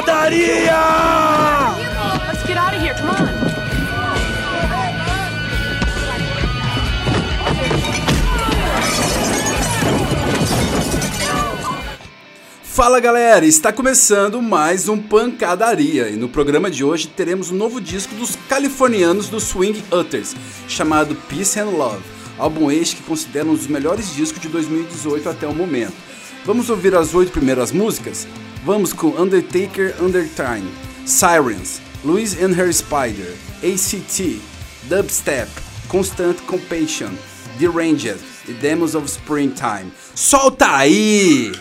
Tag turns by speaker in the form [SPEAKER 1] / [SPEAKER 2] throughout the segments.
[SPEAKER 1] pancadaria!
[SPEAKER 2] Let's get out of here. Come on.
[SPEAKER 1] Fala galera, está começando mais um Pancadaria e no programa de hoje teremos um novo disco dos californianos do Swing Utters, chamado Peace and Love, álbum este que consideram um dos melhores discos de 2018 até o momento. Vamos ouvir as oito primeiras músicas? Vamos com Undertaker Undertime, Sirens, Louise and Her Spider, ACT, Dubstep, Constant Compassion, Deranged e Demos of Springtime. Solta aí!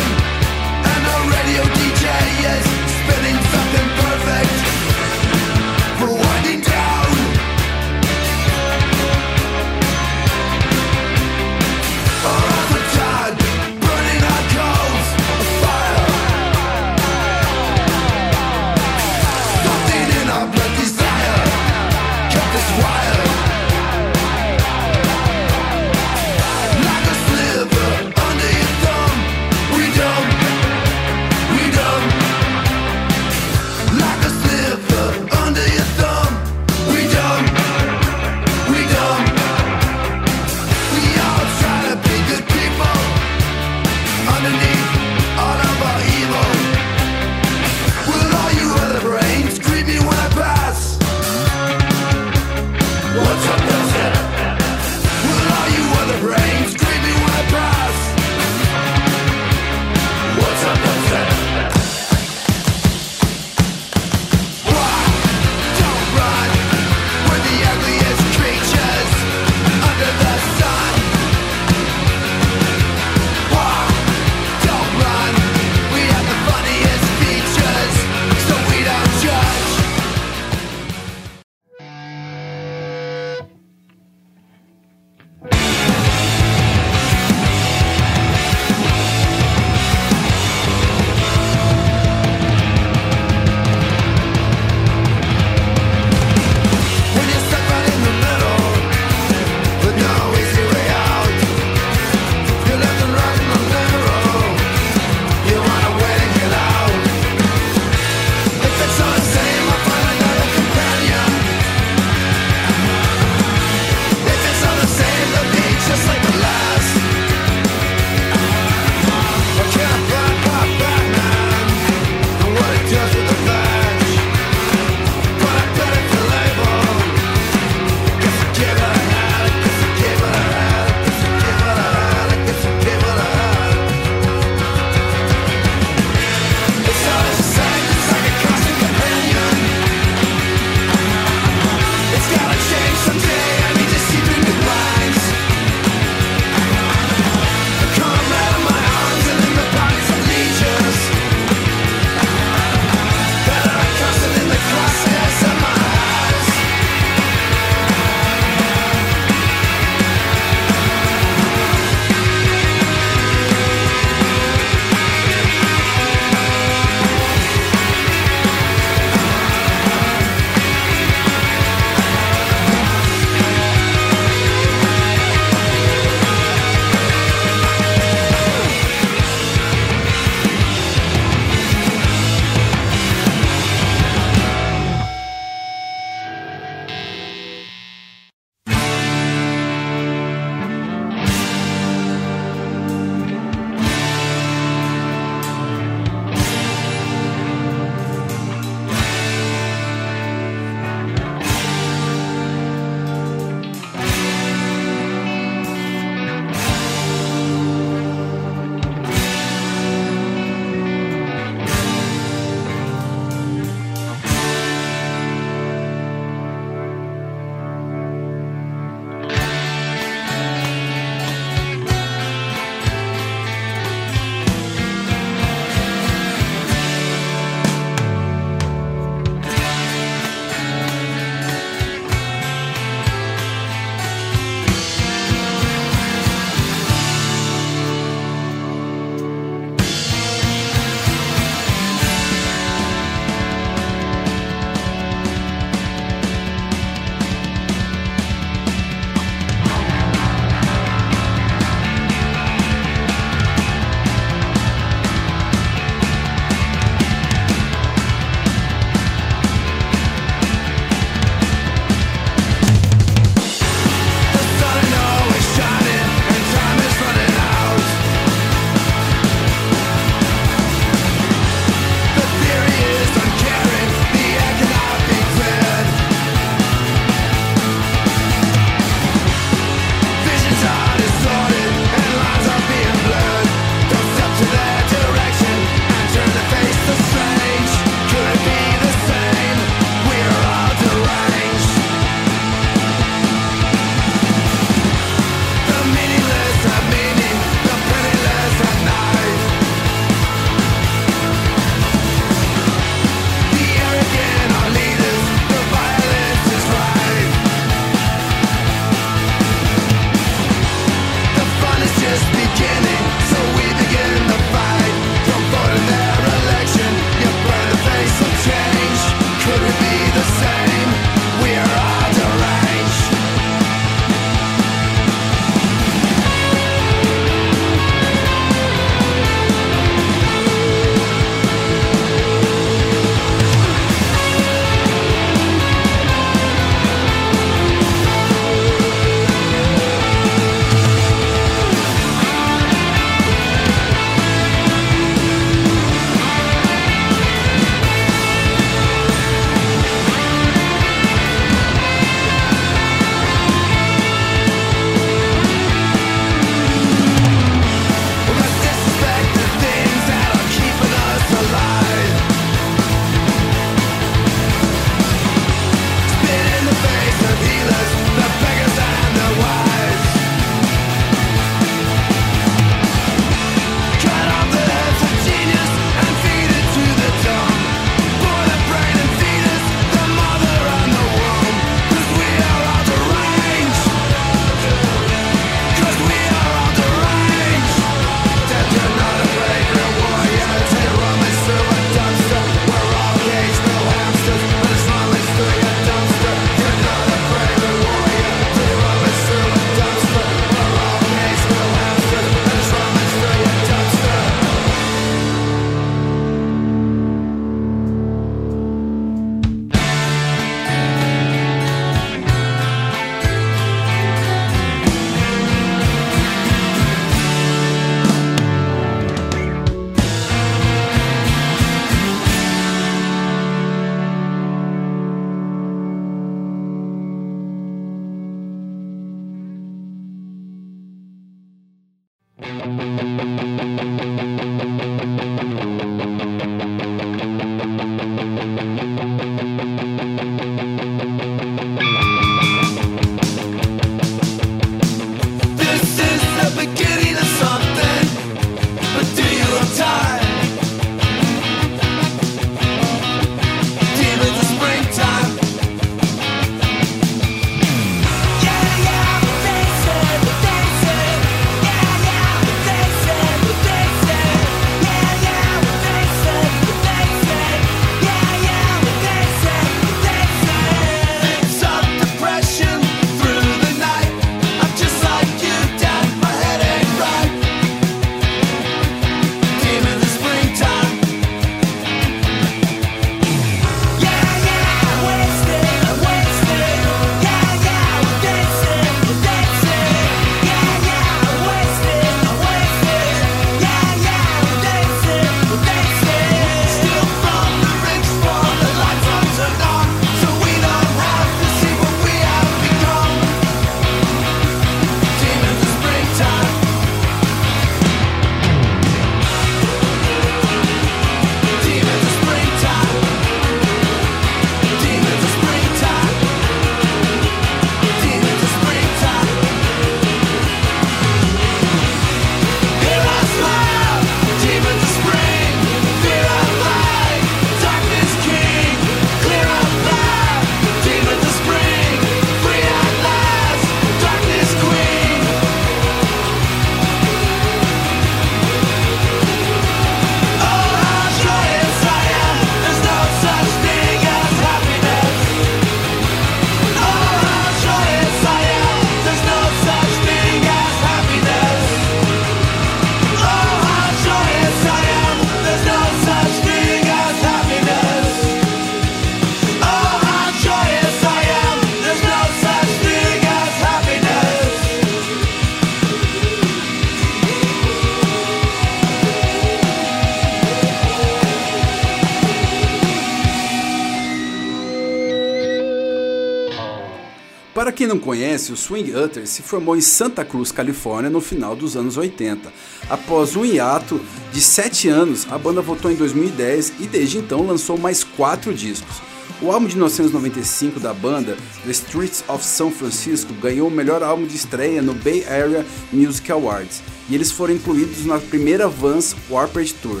[SPEAKER 1] Conhece, o Swing Utters se formou em Santa Cruz, Califórnia, no final dos anos 80. Após um hiato de 7 anos, a banda voltou em 2010 e desde então lançou mais 4 discos. O álbum de 1995 da banda, The Streets of São Francisco, ganhou o melhor álbum de estreia no Bay Area Music Awards, e eles foram incluídos na primeira Vans Warped Tour.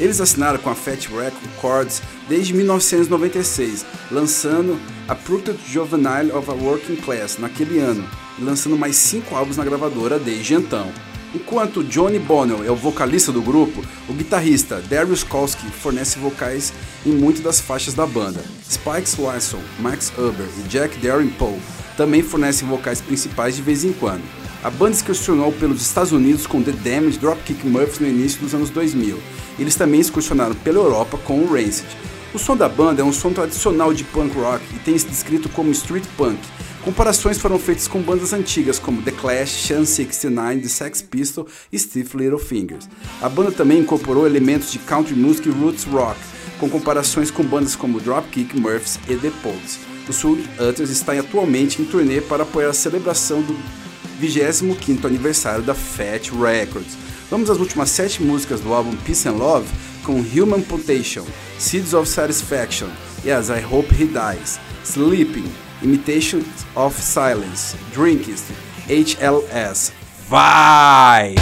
[SPEAKER 1] Eles assinaram com a Fat Records desde 1996, lançando a Product Juvenile of a Working Class naquele ano, e lançando mais cinco álbuns na gravadora desde então. Enquanto Johnny Bonnell é o vocalista do grupo, o guitarrista Darius Kolsky fornece vocais em muitas das faixas da banda. Spike Swanson, Max Uber e Jack Darren Poe também fornecem vocais principais de vez em quando. A banda excursionou pelos Estados Unidos com The Damned Dropkick Murphys no início dos anos 2000 eles também excursionaram pela Europa com o Rancid. O som da banda é um som tradicional de punk rock e tem se descrito como street punk. Comparações foram feitas com bandas antigas como The Clash, Shan 69, The Sex Pistols e Stiff Little Fingers. A banda também incorporou elementos de country music e roots rock, com comparações com bandas como Dropkick Murphys e The Pogues. O Soul Utters está atualmente em turnê para apoiar a celebração do 25º aniversário da Fat Records. Vamos às últimas sete músicas do álbum Peace and Love com Human Potential, Seeds of Satisfaction, Yes, I Hope He Dies, Sleeping, Imitation of Silence, Drinkist, HLS. Vai!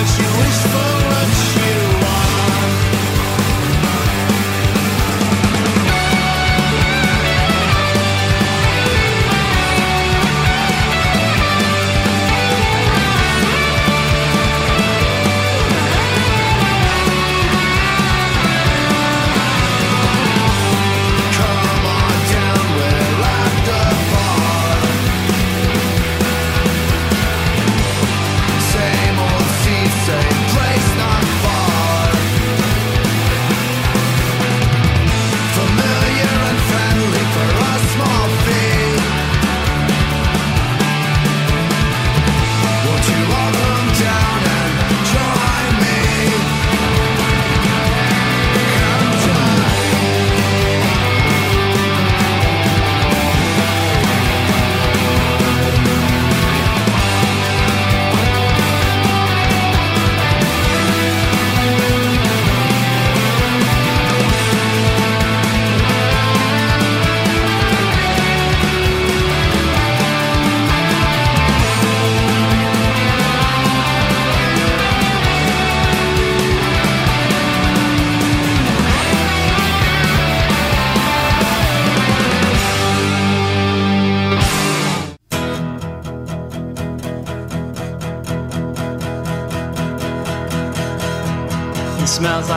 [SPEAKER 3] what you wish for.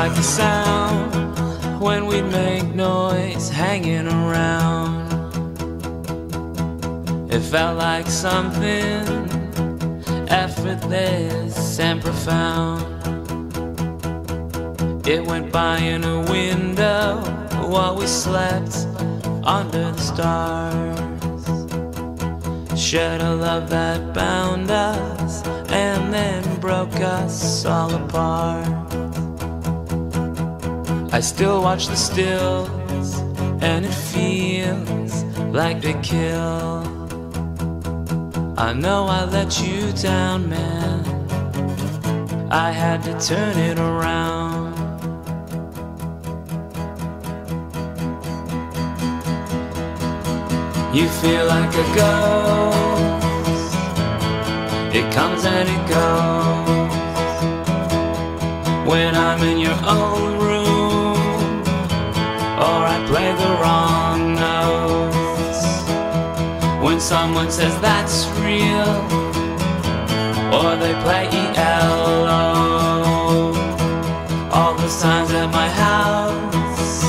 [SPEAKER 3] Like the
[SPEAKER 4] sound when we'd make noise hanging around. It felt like something effortless and profound. It went by in a window while we slept under the stars. A love that bound us and then broke us all apart. I still watch the stills and it feels like they kill. I know I let you down, man. I had to turn it around. You feel like a ghost. It comes and it goes. When I'm in your own room, or I play the wrong notes. When someone says that's real, or they play ELO. All those times at my house,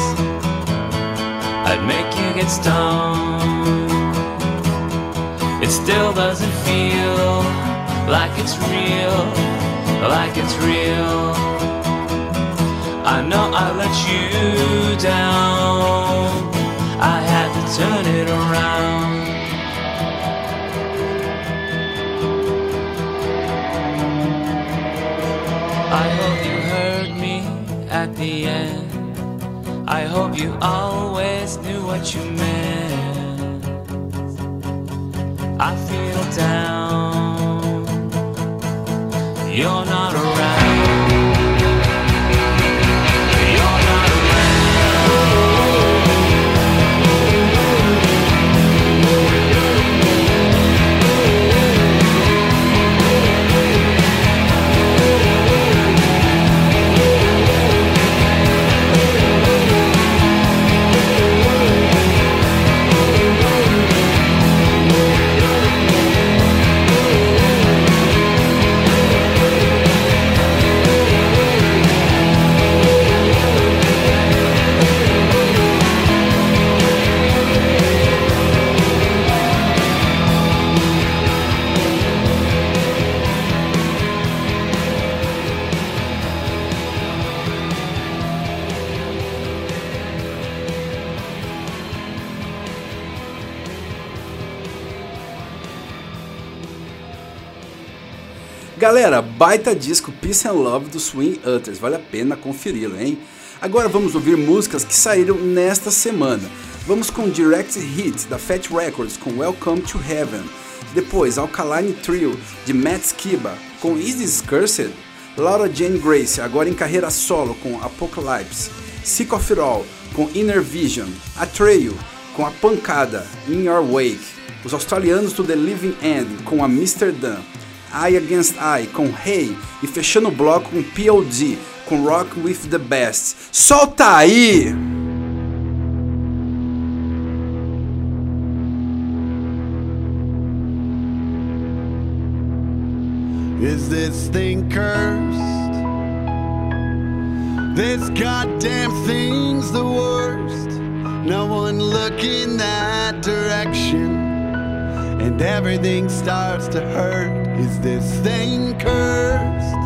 [SPEAKER 4] I'd make you get stoned. It still doesn't feel like it's real, like it's real. Know I let you down. I had to turn it around. I hope you heard me at the end. I hope you always knew what you meant. I feel down. You're not around.
[SPEAKER 1] Galera, baita disco Peace and Love do Swing Utters, vale a pena conferi-lo, hein? Agora vamos ouvir músicas que saíram nesta semana. Vamos com Direct Hit da Fat Records com Welcome to Heaven. Depois Alkaline Trio de Matt Skiba com Is This Cursed? Laura Jane Grace, agora em carreira solo com Apocalypse. Sick of It All com Inner Vision. Atreyu com A Pancada In Your Wake. Os australianos do The Living End com Amsterdam. Eye Against Eye com Hey e fechando o bloco com POD com Rock with the Best. Solta aí!
[SPEAKER 5] Is this thing cursed? This goddamn thing's the worst. No one look in that direction. And everything starts to hurt. Is this thing cursed?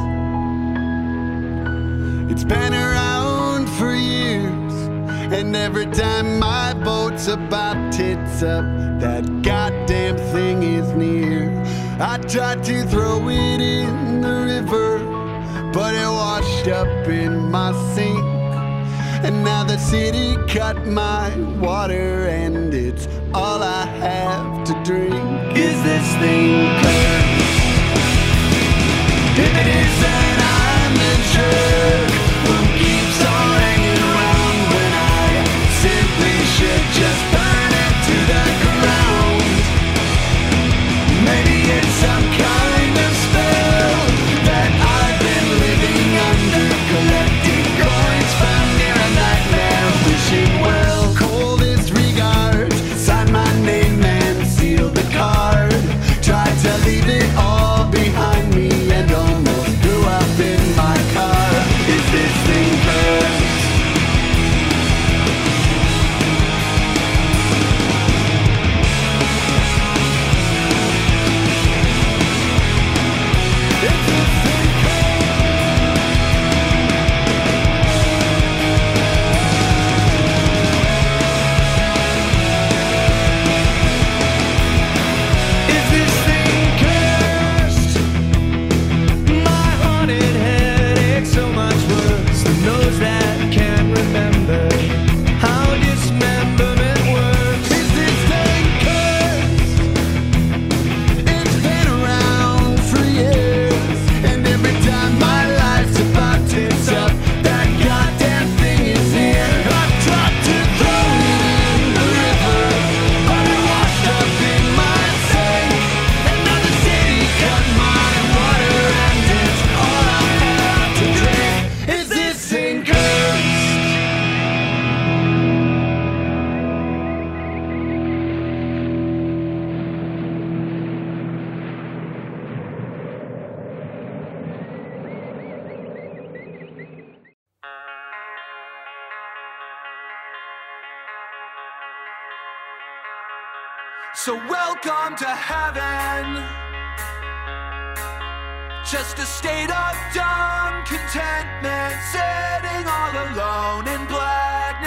[SPEAKER 5] It's been around for years. And every time my boat's about tits up, that goddamn thing is near. I tried to throw it in the river, but it washed up in my sink. And now the city cut my water, and it's all I have to drink. Is this thing cursed? If it is, then I'm the jerk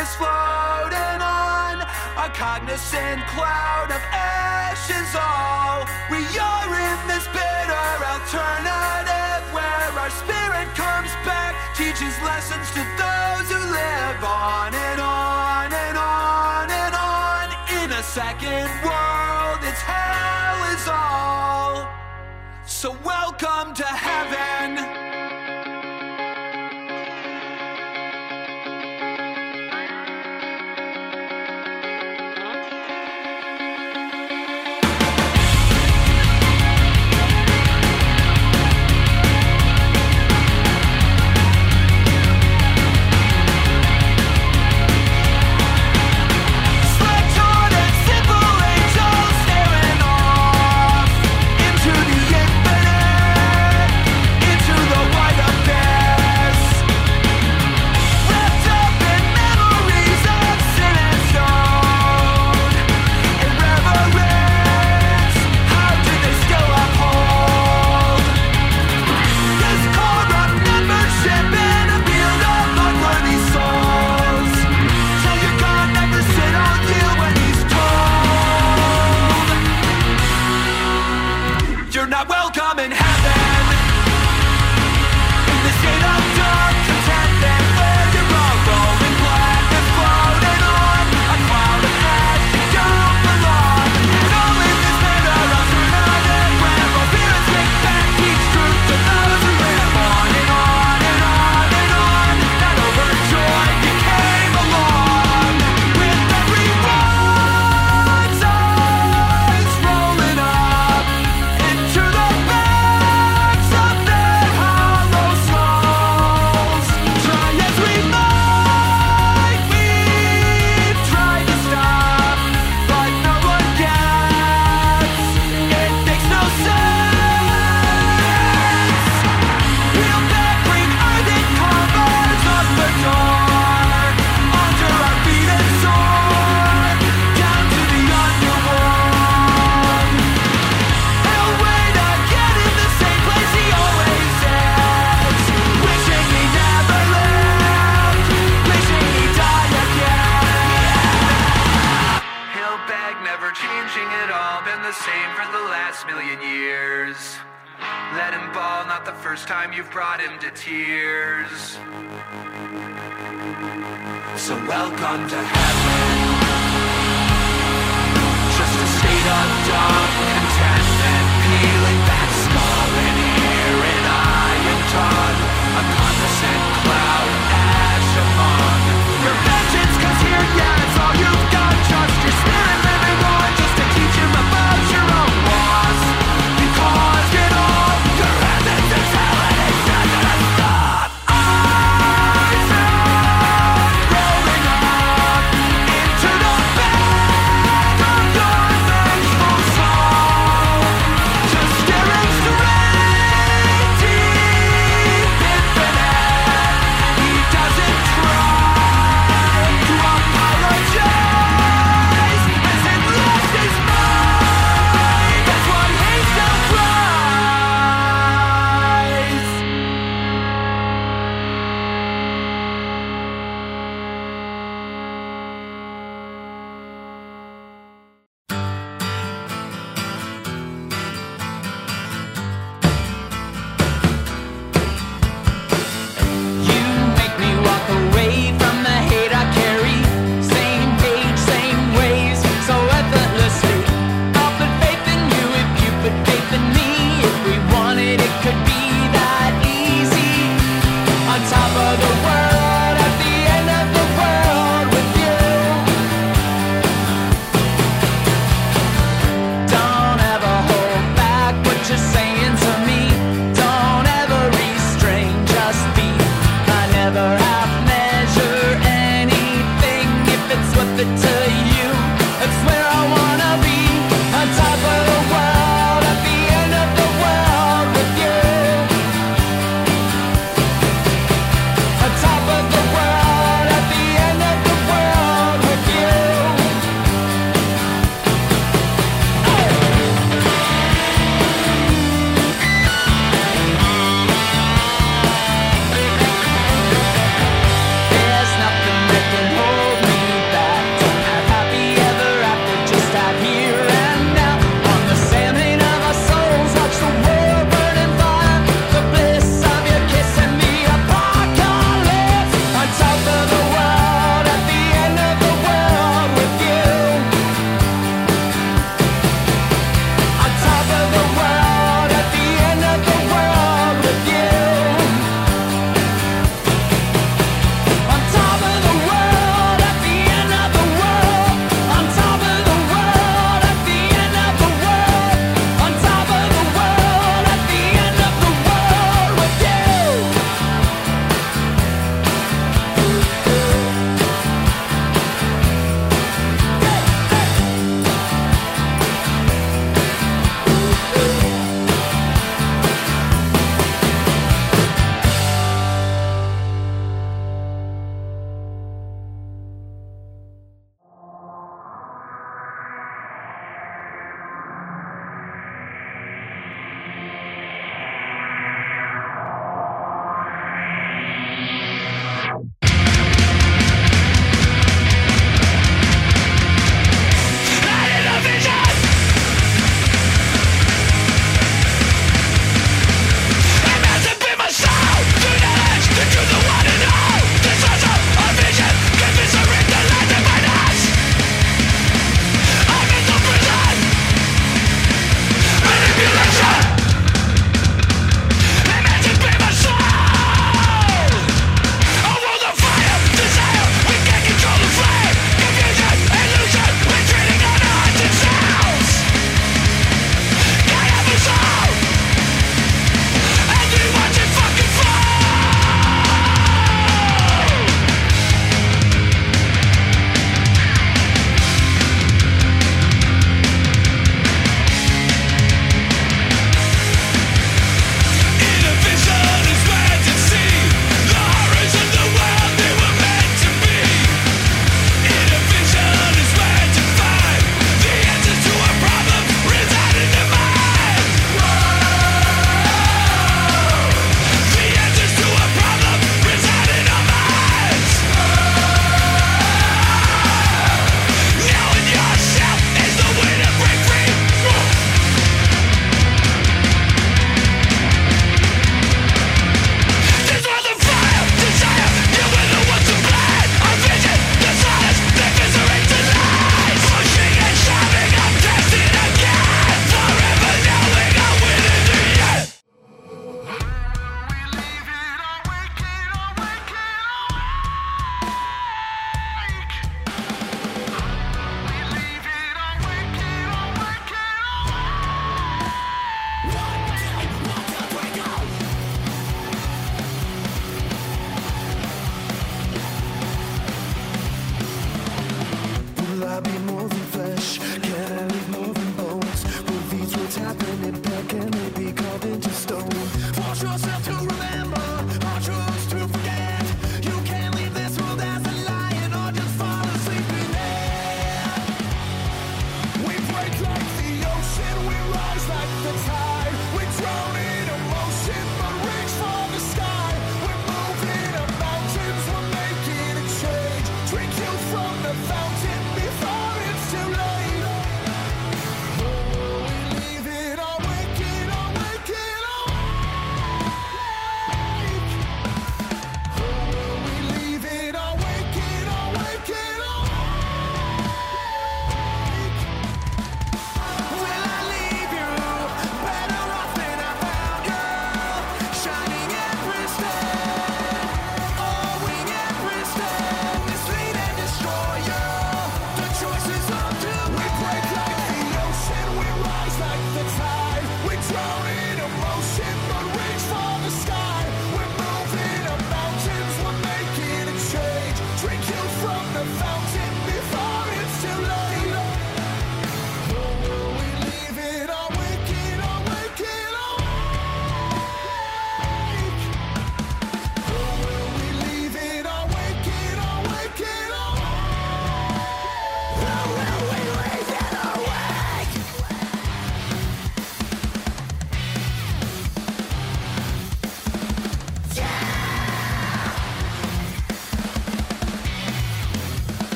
[SPEAKER 6] is floating on a cognizant cloud of ashes. All we are in this bitter alternative where our spirit comes back, teaches lessons to those who live on and on and on and on. In a second world, it's hell is all. So welcome to heaven.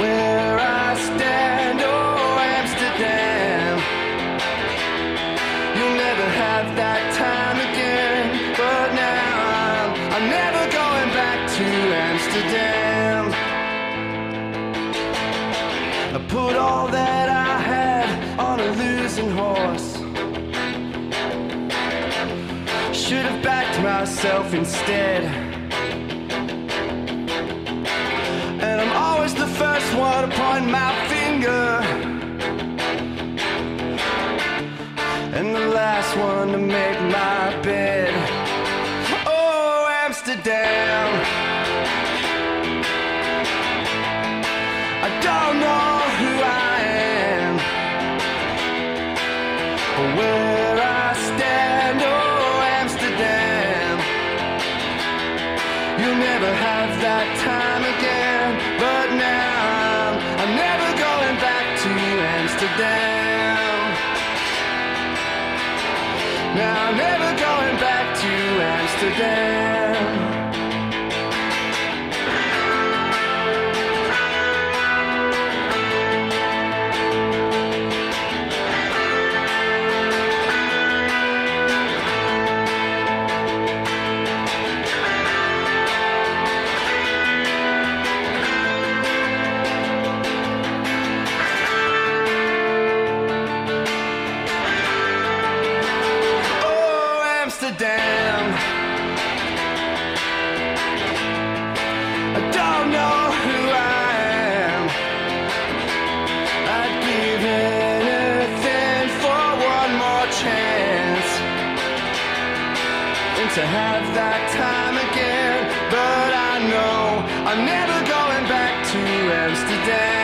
[SPEAKER 6] where
[SPEAKER 7] I
[SPEAKER 5] stand, oh Amsterdam. You'll never have that time again, but now I'm, I'm never going back to Amsterdam. I put all that I had on a losing horse. Should have backed myself instead. to make yesterday. I'm never going back to Amsterdam.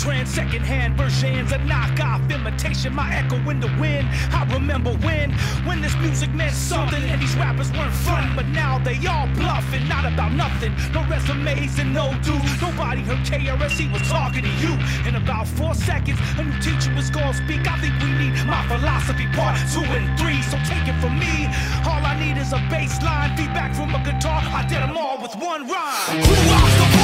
[SPEAKER 6] Trends, secondhand versions, a knockoff imitation. My echo in the wind. I remember when, when this music meant something and these rappers weren't fun, but now they all bluffing, not about nothing. No resumes and no dues. Nobody heard KRS, he was talking to you. In about four seconds, a new teacher was gonna speak. I think we need my philosophy part two and three. So take it from me. All I need is a bass line, feedback from a guitar. I did them all with one rhyme. Who rocks the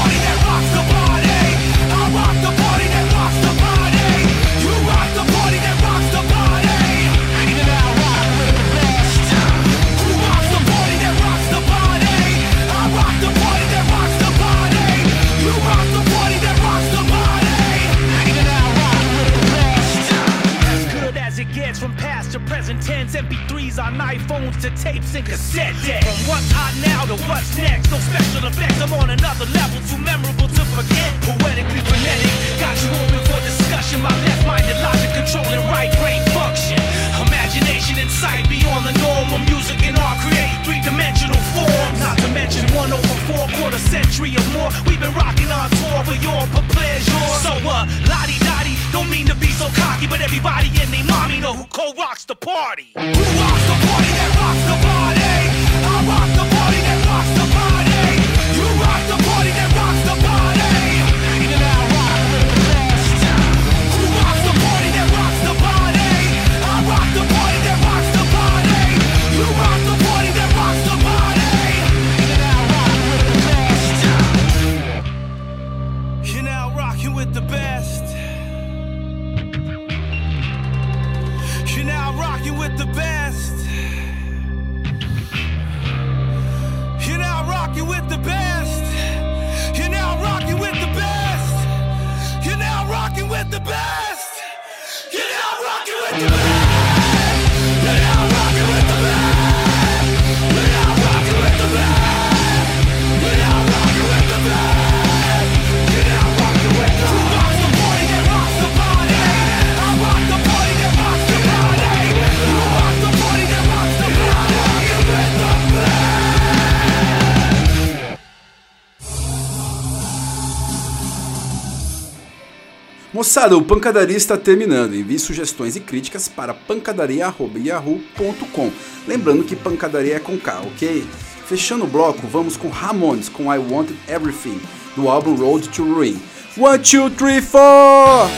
[SPEAKER 6] present tense. MP3s on iPhones to tapes and cassette decks. From what's hot now to what's next. No special effects. I'm on another level, too memorable to forget. Poetically frenetic. Got you open for discussion. My left-minded logic controlling right brain function. Imagination and sight beyond the norm of music and art create three-dimensional forms. Not to mention one over four quarter century or more. We've been rocking on tour for your pleasure. So uh, lottie dottie, don't mean to be so cocky, but everybody and they mommy know who co-rocks the party. Who rocks the party that rocks the party? back.
[SPEAKER 1] Moçada, o Pancadaria está terminando. Envie sugestões e críticas para pancadaria.yahoo.com. Lembrando que pancadaria é com K, ok? Fechando o bloco, vamos com Ramones com I Wanted Everything, do álbum Road to Ruin. One, two, three, four!